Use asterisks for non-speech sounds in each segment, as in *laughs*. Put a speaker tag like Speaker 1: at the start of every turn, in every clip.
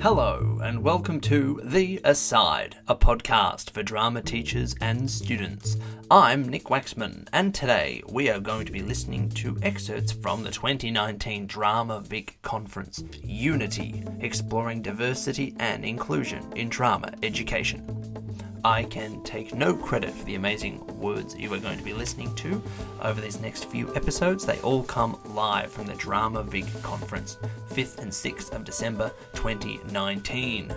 Speaker 1: Hello, and welcome to The Aside, a podcast for drama teachers and students. I'm Nick Waxman, and today we are going to be listening to excerpts from the 2019 Drama Vic Conference Unity, exploring diversity and inclusion in drama education. I can take no credit for the amazing words you are going to be listening to over these next few episodes. They all come live from the Drama Vic Conference, 5th and 6th of December 2019.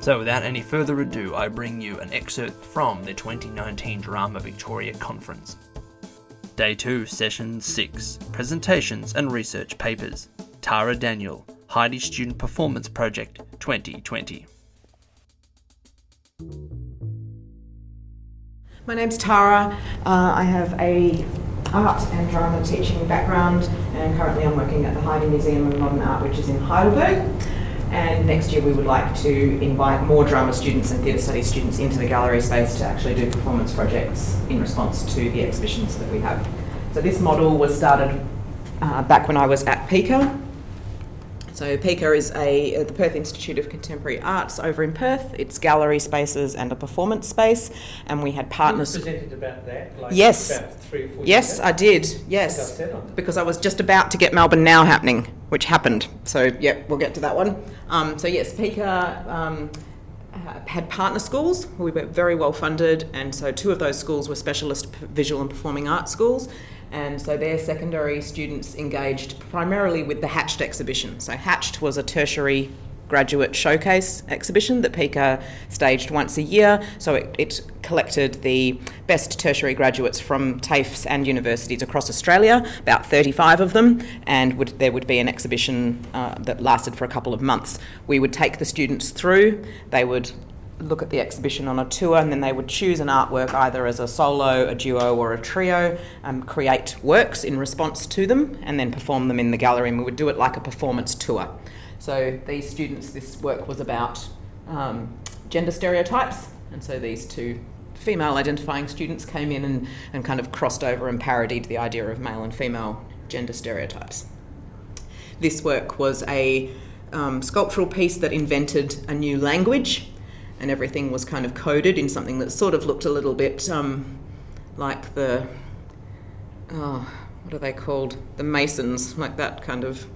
Speaker 1: So, without any further ado, I bring you an excerpt from the 2019 Drama Victoria Conference. Day 2, Session 6 Presentations and Research Papers. Tara Daniel, Heide Student Performance Project 2020.
Speaker 2: My name's Tara. Uh, I have a art and drama teaching background, and currently I'm working at the Heide Museum of Modern Art, which is in Heidelberg. And next year we would like to invite more drama students and theatre studies students into the gallery space to actually do performance projects in response to the exhibitions that we have. So this model was started uh, back when I was at PICA so PICA is a uh, the Perth Institute of Contemporary Arts over in Perth. It's gallery spaces and a performance space, and we had partners.
Speaker 3: You presented about that. Like
Speaker 2: yes.
Speaker 3: About three or four
Speaker 2: yes, I did. Yes,
Speaker 3: on.
Speaker 2: because I was just about to get Melbourne Now happening, which happened. So yeah, we'll get to that one. Um, so yes, PICA. Um, had partner schools. We were very well funded, and so two of those schools were specialist visual and performing arts schools. And so their secondary students engaged primarily with the Hatched exhibition. So Hatched was a tertiary graduate showcase exhibition that PICA staged once a year. So it, it collected the best tertiary graduates from TAFEs and universities across Australia, about 35 of them, and would, there would be an exhibition uh, that lasted for a couple of months. We would take the students through, they would look at the exhibition on a tour, and then they would choose an artwork either as a solo, a duo, or a trio, um, create works in response to them, and then perform them in the gallery. And we would do it like a performance tour. So these students, this work was about um, gender stereotypes, and so these two female identifying students came in and, and kind of crossed over and parodied the idea of male and female gender stereotypes. This work was a um, sculptural piece that invented a new language and everything was kind of coded in something that sort of looked a little bit um, like the oh, what are they called? The Masons, like that kind of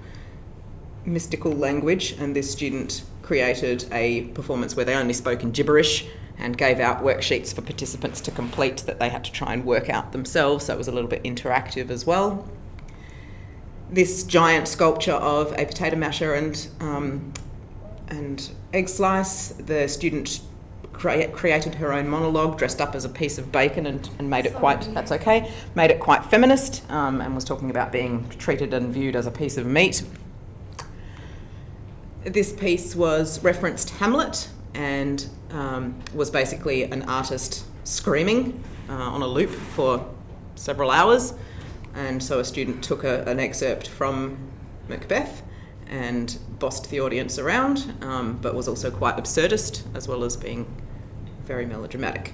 Speaker 2: mystical language. And this student created a performance where they only spoke in gibberish and gave out worksheets for participants to complete that they had to try and work out themselves. So it was a little bit interactive as well. This giant sculpture of a potato masher and um, and egg slice. The student crea- created her own monologue, dressed up as a piece of bacon, and, and made it quite. That's okay. Made it quite feminist, um, and was talking about being treated and viewed as a piece of meat. This piece was referenced Hamlet and um, was basically an artist screaming uh, on a loop for several hours. And so a student took a, an excerpt from Macbeth and bossed the audience around, um, but was also quite absurdist as well as being very melodramatic.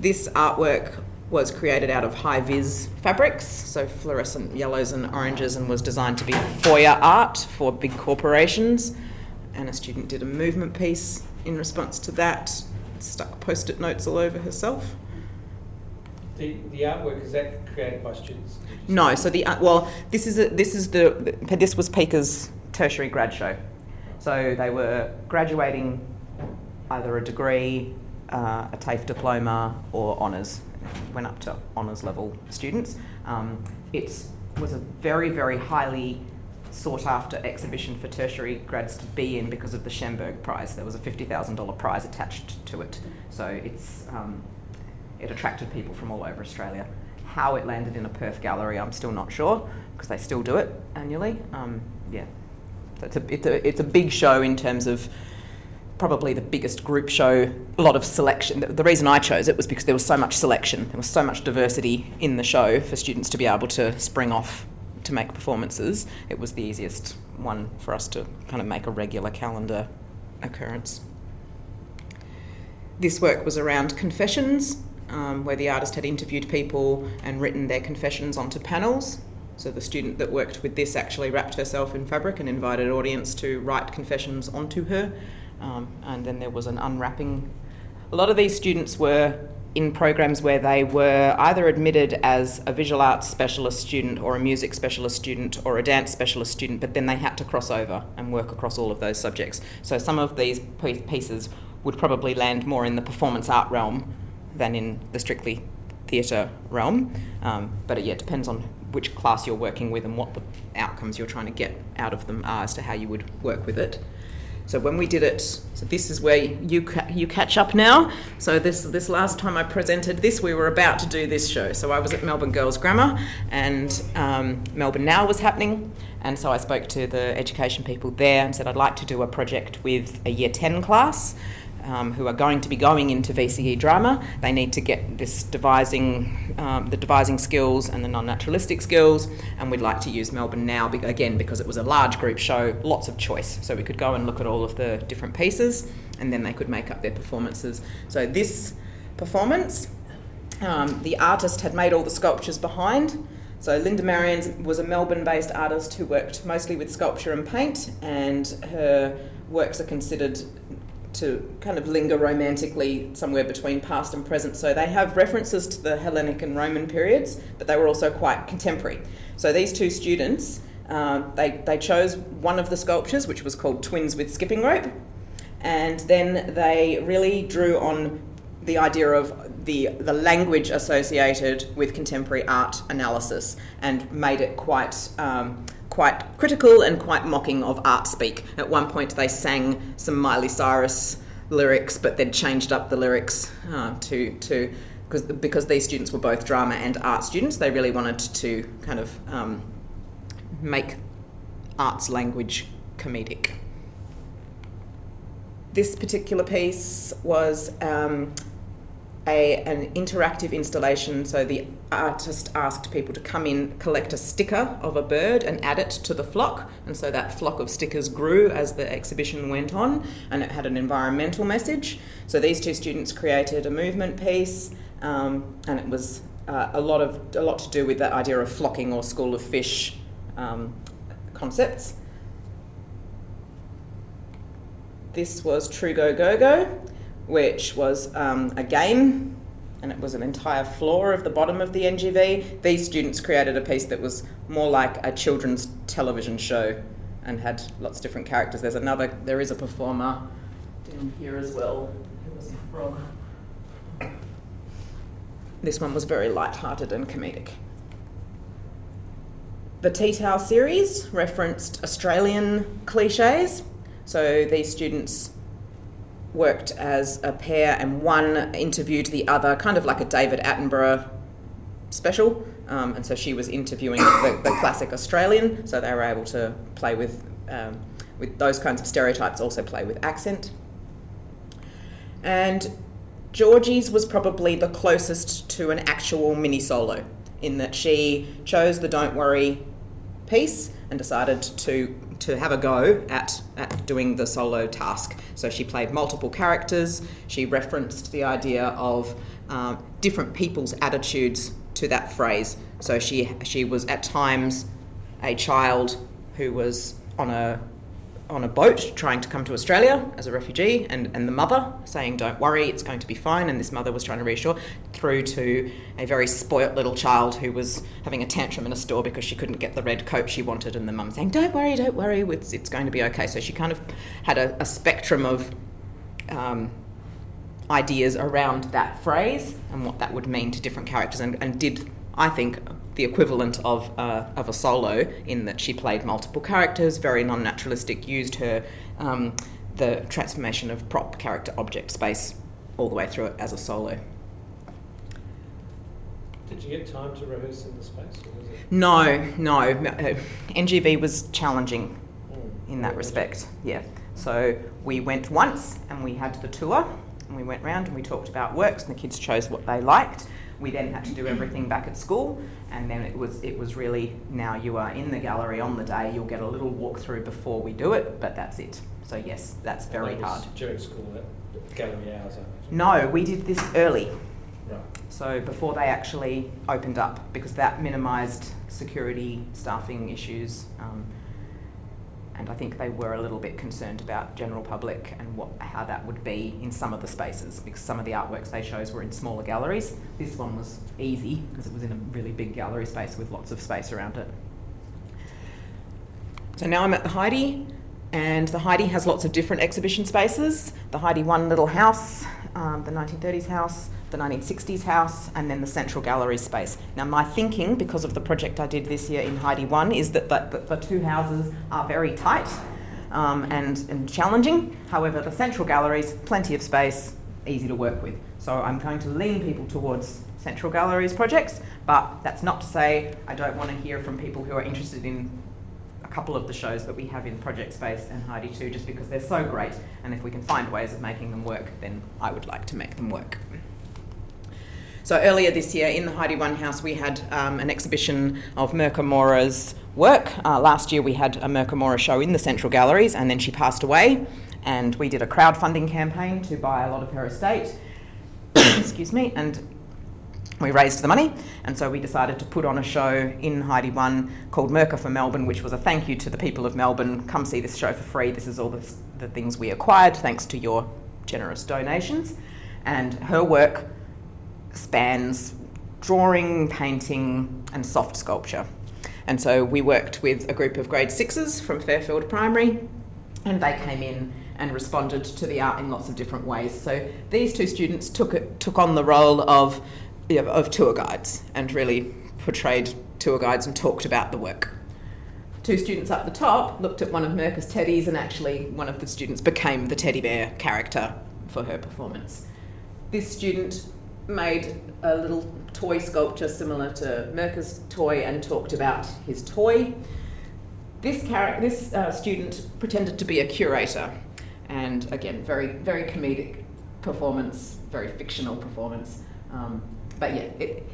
Speaker 2: This artwork was created out of high vis fabrics, so fluorescent yellows and oranges, and was designed to be foyer art for big corporations. And a student did a movement piece in response to that, stuck post it notes all over herself.
Speaker 3: The, the artwork is that created by students?
Speaker 2: No, so the uh, well, this is a, this is the this was PICA's tertiary grad show, so they were graduating either a degree, uh, a TAFE diploma, or honours. Went up to honours level students. Um, it was a very very highly sought after exhibition for tertiary grads to be in because of the Schenberg Prize. There was a fifty thousand dollar prize attached to it, so it's um, it attracted people from all over Australia. How it landed in a Perth gallery, I'm still not sure because they still do it annually. Um, yeah, it's a, it's a it's a big show in terms of probably the biggest group show. A lot of selection. The, reason I chose it was because there was so much selection. There was so much diversity in the show for students to be able to spring off to make performances. It was the easiest one for us to kind of make a regular calendar occurrence. This work was around confessions, um, where the artist had interviewed people and written their confessions onto panels. So the student that worked with this actually wrapped herself in fabric and invited audience to write confessions onto her. Um, and then there was an unwrapping. A lot of these students were in programs where they were either admitted as a visual arts specialist student or a music specialist student or a dance specialist student, but then they had to cross over and work across all of those subjects. So some of these pieces would probably land more in the performance art realm than in the strictly theatre realm. Um, but it yeah, depends on which class you're working with and what the outcomes you're trying to get out of them are as to how you would work with it. So when we did it, so this is where you ca- you catch up now. So this this last time I presented this, we were about to do this show. So I was at Melbourne Girls Grammar, and um, Melbourne Now was happening, and so I spoke to the education people there and said I'd like to do a project with a Year Ten class um, who are going to be going into VCE drama. They need to get this devising, um, the devising skills and the non-naturalistic skills. And we'd like to use Melbourne now again because it was a large group show, lots of choice. So we could go and look at all of the different pieces, and then they could make up their performances. So this performance, um, the artist had made all the sculptures behind. So Linda Marrinon was a Melbourne-based artist who worked mostly with sculpture and paint, and her works are considered to kind of linger romantically somewhere between past and present. So they have references to the Hellenic and Roman periods, but they were also quite contemporary. So these two students, uh, they, they chose one of the sculptures, which was called Twins with Skipping Rope, and then they really drew on the idea of the, the language associated with contemporary art analysis and made it quite. Um, quite critical and quite mocking of art speak. At one point, they sang some Miley Cyrus lyrics, but then changed up the lyrics uh, to to because because these students were both drama and art students. They really wanted to kind of um, make arts language comedic. This particular piece was um, a, an interactive installation. So the artist asked people to come in, collect a sticker of a bird, and add it to the flock. And so that flock of stickers grew as the exhibition went on, and it had an environmental message. So these two students created a movement piece, um, and it was uh, a lot of a lot to do with that idea of flocking or school of fish um, concepts. This was True Go Go Go which was um, a game and it was an entire floor of the bottom of the NGV. These students created a piece that was more like a children's television show and had lots of different characters. There's another, there is a performer down here as well who was a frog. This one was very light-hearted and comedic. The Tea Towel series referenced Australian cliches. So these students worked as a pair, and one interviewed the other, kind of like a David Attenborough special. Um, and so she was interviewing the, the, *coughs* classic Australian, so they were able to play with um, with those kinds of stereotypes, also play with accent. And Georgie's was probably the closest to an actual mini solo in that she chose the Don't Worry piece and decided to to have a go at, at doing the solo task. So she played multiple characters. She referenced the idea of um, different people's attitudes to that phrase. So she she was at times a child who was on a on a boat trying to come to Australia as a refugee, and, and the mother saying, Don't worry, it's going to be fine. And this mother was trying to reassure, through to a very spoilt little child who was having a tantrum in a store because she couldn't get the red coat she wanted, and the mum saying, Don't worry, don't worry, it's, it's going to be okay. So she kind of had a, a spectrum of um, ideas around that phrase and what that would mean to different characters, and, and did, I think, the equivalent of, uh, of a solo in that she played multiple characters, very non naturalistic, used her um, the transformation of prop character object space all the way through it as a solo.
Speaker 3: Did you get time to rehearse in the space?
Speaker 2: No, no. NGV was challenging mm. in that respect. Yeah. So we went once and we had the tour and we went round and we talked about works and the kids chose what they liked. We then had to do everything back at school, and then it was it was really now you are in the gallery on the day. You'll get a little walkthrough before we do it, but that's it. So yes, that's very
Speaker 3: that
Speaker 2: hard.
Speaker 3: During school, gallery hours.
Speaker 2: No, we did this early.
Speaker 3: Right.
Speaker 2: So before they actually opened up, because that minimised security staffing issues. Um, and I think they were a little bit concerned about general public and what, how that would be in some of the spaces because some of the artworks they chose were in smaller galleries. This one was easy because it was in a really big gallery space with lots of space around it. So now I'm at the Heide, and the Heide has lots of different exhibition spaces. The Heide One Little House, um, the 1930s house, the 1960s house, and then the central gallery space. Now, my thinking, because of the project I did this year in Heide 1, is that the, the, the two houses are very tight um, and, and challenging. However, the central galleries, plenty of space, easy to work with. So I'm going to lean people towards central galleries projects, but that's not to say I don't want to hear from people who are interested in a couple of the shows that we have in Project Space and Heide 2 just because they're so great and if we can find ways of making them work then I would like to make them work. So earlier this year in the Heide One House, we had um, an exhibition of Mirka Mora's work. Uh, last year we had a Mirka Mora show in the Central Galleries, and then she passed away. And we did a crowdfunding campaign to buy a lot of her estate. *coughs* Excuse me, and we raised the money, and so we decided to put on a show in Heide One called Mirka for Melbourne, which was a thank you to the people of Melbourne. Come see this show for free. This is all the, the things we acquired thanks to your generous donations. And her work spans drawing, painting, and soft sculpture. And so we worked with a group of grade sixes from Fairfield Primary, and they came in and responded to the art in lots of different ways. So these two students took it, took on the role of you know, of tour guides and really portrayed tour guides and talked about the work. Two students up the top looked at one of Mirka's teddies, and actually one of the students became the teddy bear character for her performance. This student made a little toy sculpture similar to Mirka's toy and talked about his toy. This, char- this uh, student pretended to be a curator, and again, very, very comedic performance, very fictional performance. Um, but yeah, it,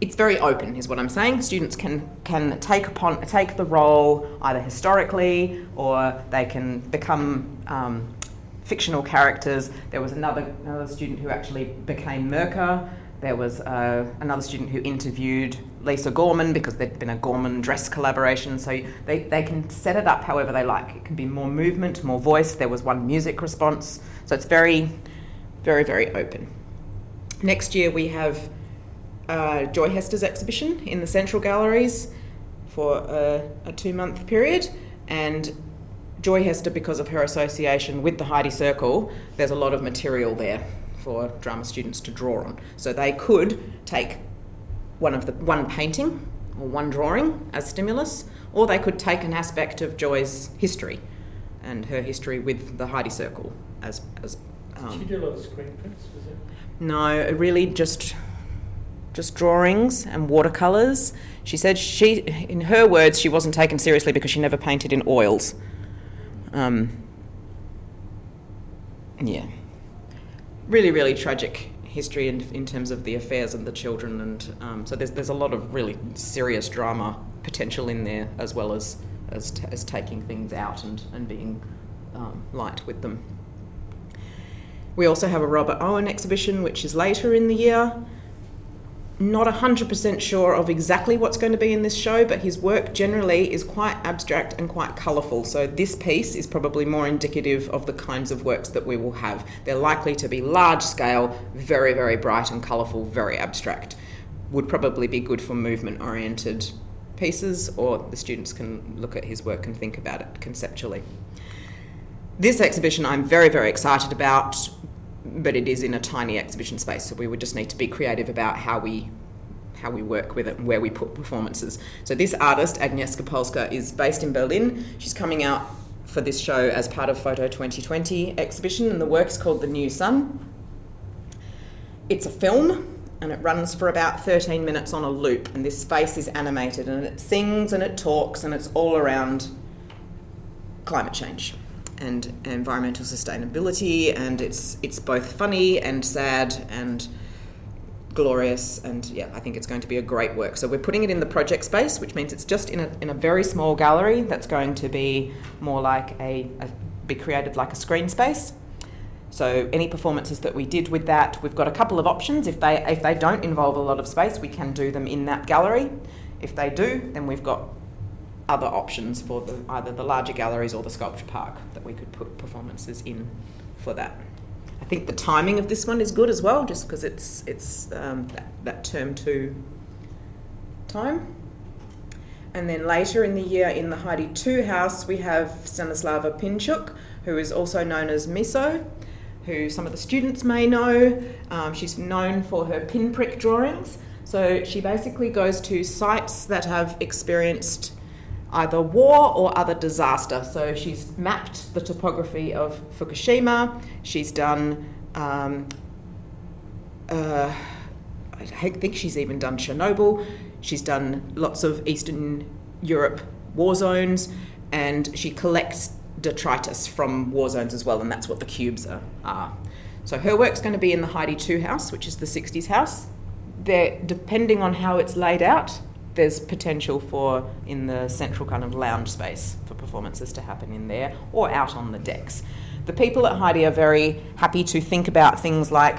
Speaker 2: it's very open, is what I'm saying. Students can can take upon take the role either historically or they can become um, fictional characters. There was another another student who actually became Mirka. There was uh, another student who interviewed Lisa Gorman because there'd been a Gorman dress collaboration. So they, they can set it up however they like. It can be more movement, more voice. There was one music response. So it's very, very, very open. Next year we have uh, Joy Hester's exhibition in the Central Galleries for a, a two month period. And Joy Hester, because of her association with the Heide Circle, there's a lot of material there for drama students to draw on. So they could take one of the one painting or one drawing as stimulus, or they could take an aspect of Joy's history and her history with the Heide Circle as as.
Speaker 3: Did um, she do a lot of screen prints? Was it?
Speaker 2: No, really just just drawings and watercolors. She said she, in her words, she wasn't taken seriously because she never painted in oils. Um, yeah, really, really tragic history in, in terms of the affairs and the children, and um, so there's there's a lot of really serious drama potential in there, as well as as, t- as taking things out and and being um, light with them. We also have a Robert Owen exhibition, which is later in the year. Not 100% sure of exactly what's going to be in this show, but his work generally is quite abstract and quite colourful. So, this piece is probably more indicative of the kinds of works that we will have. They're likely to be large scale, very, very bright and colourful, very abstract. Would probably be good for movement oriented pieces, or the students can look at his work and think about it conceptually. This exhibition I'm very, very excited about, but it is in a tiny exhibition space, so we would just need to be creative about how we how we work with it and where we put performances. So this artist, Agnieszka Polska, is based in Berlin. She's coming out for this show as part of Photo 2020 exhibition, and the work is called The New Sun. It's a film, and it runs for about 13 minutes on a loop, and this face is animated, and it sings and it talks, and it's all around climate change and environmental sustainability, and it's it's both funny and sad and glorious, and yeah, I think it's going to be a great work. So we're putting it in the project space, which means it's just in a in a very small gallery that's going to be more like a, a be created like a screen space. So any performances that we did with that, we've got a couple of options. If they if they don't involve a lot of space, we can do them in that gallery. If they do, then we've got other options for the, either the larger galleries or the sculpture park that we could put performances in for that. I think the timing of this one is good as well, just because it's it's um, that, that term two time. And then later in the year, in the Heide 2 house, we have Stanislava Pinchuk, who is also known as Miso, who some of the students may know. Um, she's known for her pinprick drawings. So she basically goes to sites that have experienced either war or other disaster. So she's mapped the topography of Fukushima. She's done, um, uh, I think she's even done Chernobyl. She's done lots of Eastern Europe war zones, and she collects detritus from war zones as well, and that's what the cubes are. are. So her work's going to be in the Heide 2 house, which is the 60s house. They're, depending on how it's laid out, there's potential for in the central kind of lounge space for performances to happen in there or out on the decks. The people at Heide are very happy to think about things like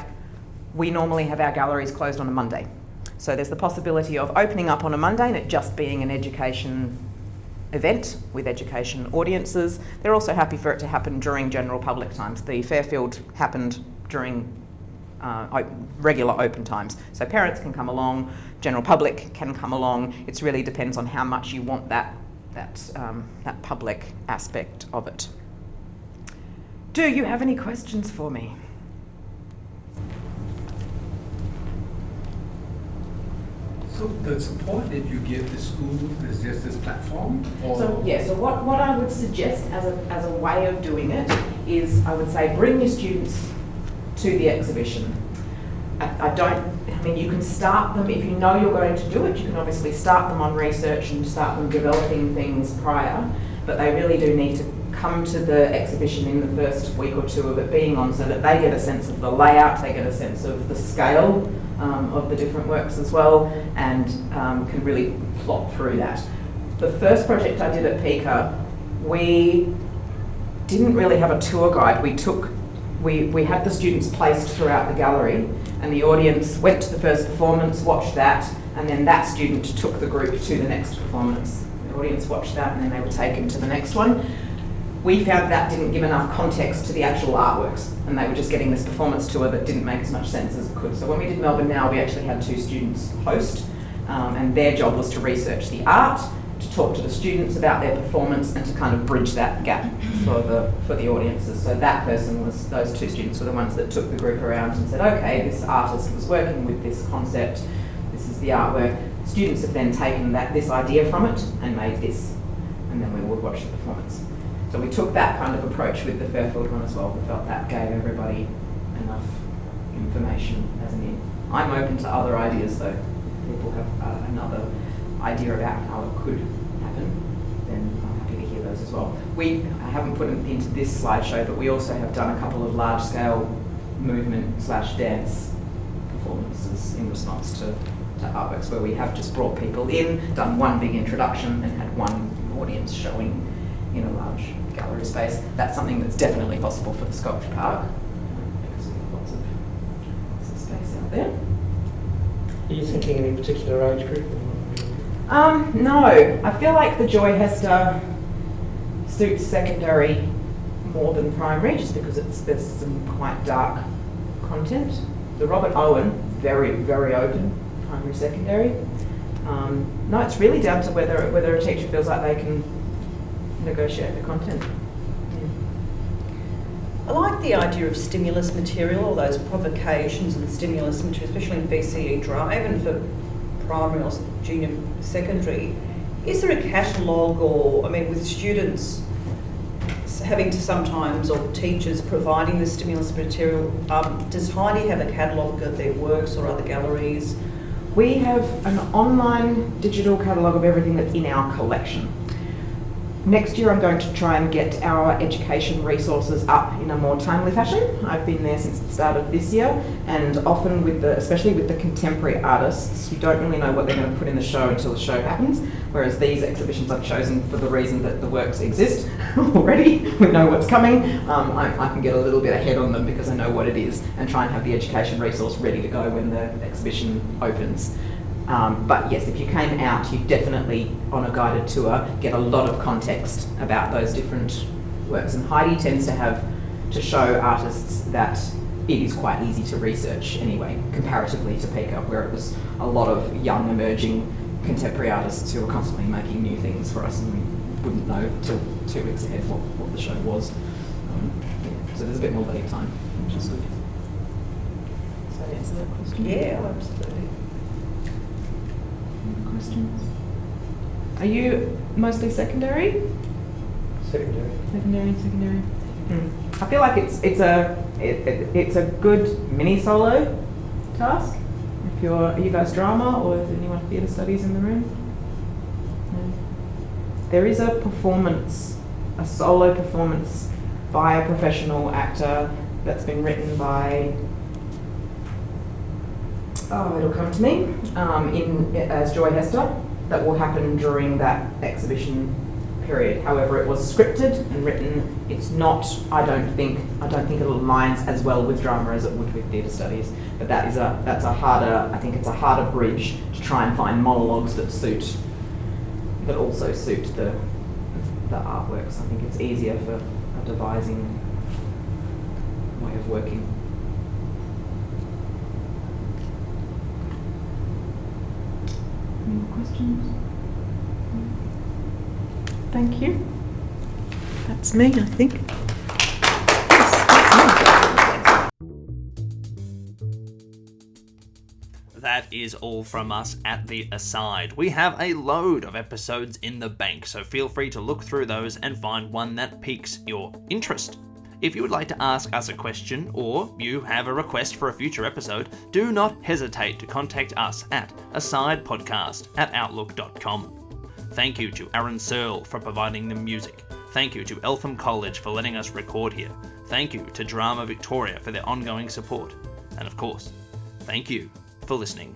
Speaker 2: we normally have our galleries closed on a Monday. So there's the possibility of opening up on a Monday and it just being an education event with education audiences. They're also happy for it to happen during general public times. The Fairfield happened during uh, regular open times. So parents can come along, general public can come along. It really depends on how much you want that, that, um, that public aspect of it. Do you have any questions for me?
Speaker 4: So the support that you give the school is just this platform?
Speaker 2: Or? So yeah, so what, what I would suggest as a, as a way of doing it is I would say bring your students to the exhibition. I, I don't, I mean you can start them, if you know you're going to do it, you can obviously start them on research and start them developing things prior, but they really do need to come to the exhibition in the first week or two of it being on so that they get a sense of the layout, they get a sense of the scale um, of the different works as well and um, can really plot through that. The first project I did at PICA, we didn't really have a tour guide. We took, we, we had the students placed throughout the gallery and the audience went to the first performance, watched that, and then that student took the group to the next performance. The audience watched that and then they were taken to the next one we found that didn't give enough context to the actual artworks, and they were just getting this performance tour that didn't make as much sense as it could. So when we did Melbourne Now, we actually had two students host, um, and their job was to research the art, to talk to the students about their performance, and to kind of bridge that gap for the for the audiences. So that person was those two students were the ones that took the group around and said, okay, this artist was working with this concept. This is the artwork. Students have then taken that this idea from it and made this, and then we would watch the performance. So we took that kind of approach with the Fairfield one as well. We felt that gave everybody enough information as an in. I'm open to other ideas though. People have uh, another idea about how it could happen, then I'm happy to hear those as well. We I haven't put it into this slideshow, but we also have done a couple of large scale movement slash dance performances in response to, to artworks where we have just brought people in, done one big introduction and had one audience showing in a large gallery space. That's something that's definitely possible for the sculpture park because we have lots of, lots of space out there.
Speaker 3: Are you thinking any particular age group?
Speaker 2: Um, no, I feel like the Joy Hester suits secondary more than primary, just because it's there's some quite dark content. The Robert Owen, very very open, primary secondary. Um, no, it's really down to whether whether a teacher feels like they can negotiate the content.
Speaker 5: I like the idea of stimulus material, or those provocations and stimulus material, especially in VCE Drive even for primary or junior secondary. Is there a catalogue, or I mean, with students having to sometimes, or teachers providing the stimulus material, um, does Heide have a catalogue of their works or other galleries?
Speaker 2: We have an online digital catalogue of everything that's in our collection next year, I'm going to try and get our education resources up in a more timely fashion. I've been there since the start of this year, and often with the, especially with the contemporary artists, you don't really know what they're going to put in the show until the show happens. Whereas these exhibitions I've chosen for the reason that the works exist *laughs* already, we know what's coming. Um, I, I can get a little bit ahead on them because I know what it is, and try and have the education resource ready to go when the exhibition opens. Um, but yes, if you came out, you definitely, on a guided tour, get a lot of context about those different works. And Heide tends to have to show artists that it is quite easy to research anyway, comparatively to PICA, where it was a lot of young, emerging contemporary artists who were constantly making new things for us, and we wouldn't know till two weeks ahead what, what the show was. Um, yeah, so there's a bit more lead time, which is good. Does that answer that question?
Speaker 5: Yeah, absolutely.
Speaker 2: Any questions? Are you mostly secondary?
Speaker 3: Secondary.
Speaker 2: Secondary, secondary. Hmm. I feel like it's it's a it, it, it's a good mini solo task. If you're are you guys drama or is anyone theatre studies in the room? No. There is a performance, a solo performance by a professional actor that's been written by. Oh, it'll come to me. Um, in as Joy Hester, that will happen during that exhibition period. However, it was scripted and written. It's not. I don't think. I don't think it aligns as well with drama as it would with theatre studies. But that is a. That's a harder. I think it's a harder bridge to try and find monologues that suit. That also suit the the artworks. I think it's easier for a devising way of working. Any questions? Thank you. That's me, I think.
Speaker 1: That is all from us at the aside. We have a load of episodes in the bank, so feel free to look through those and find one that piques your interest. If you would like to ask us a question or you have a request for a future episode, do not hesitate to contact us at asidepodcast at outlook.com. Thank you to Aaron Searle for providing the music. Thank you to Eltham College for letting us record here. Thank you to Drama Victoria for their ongoing support. And of course, thank you for listening.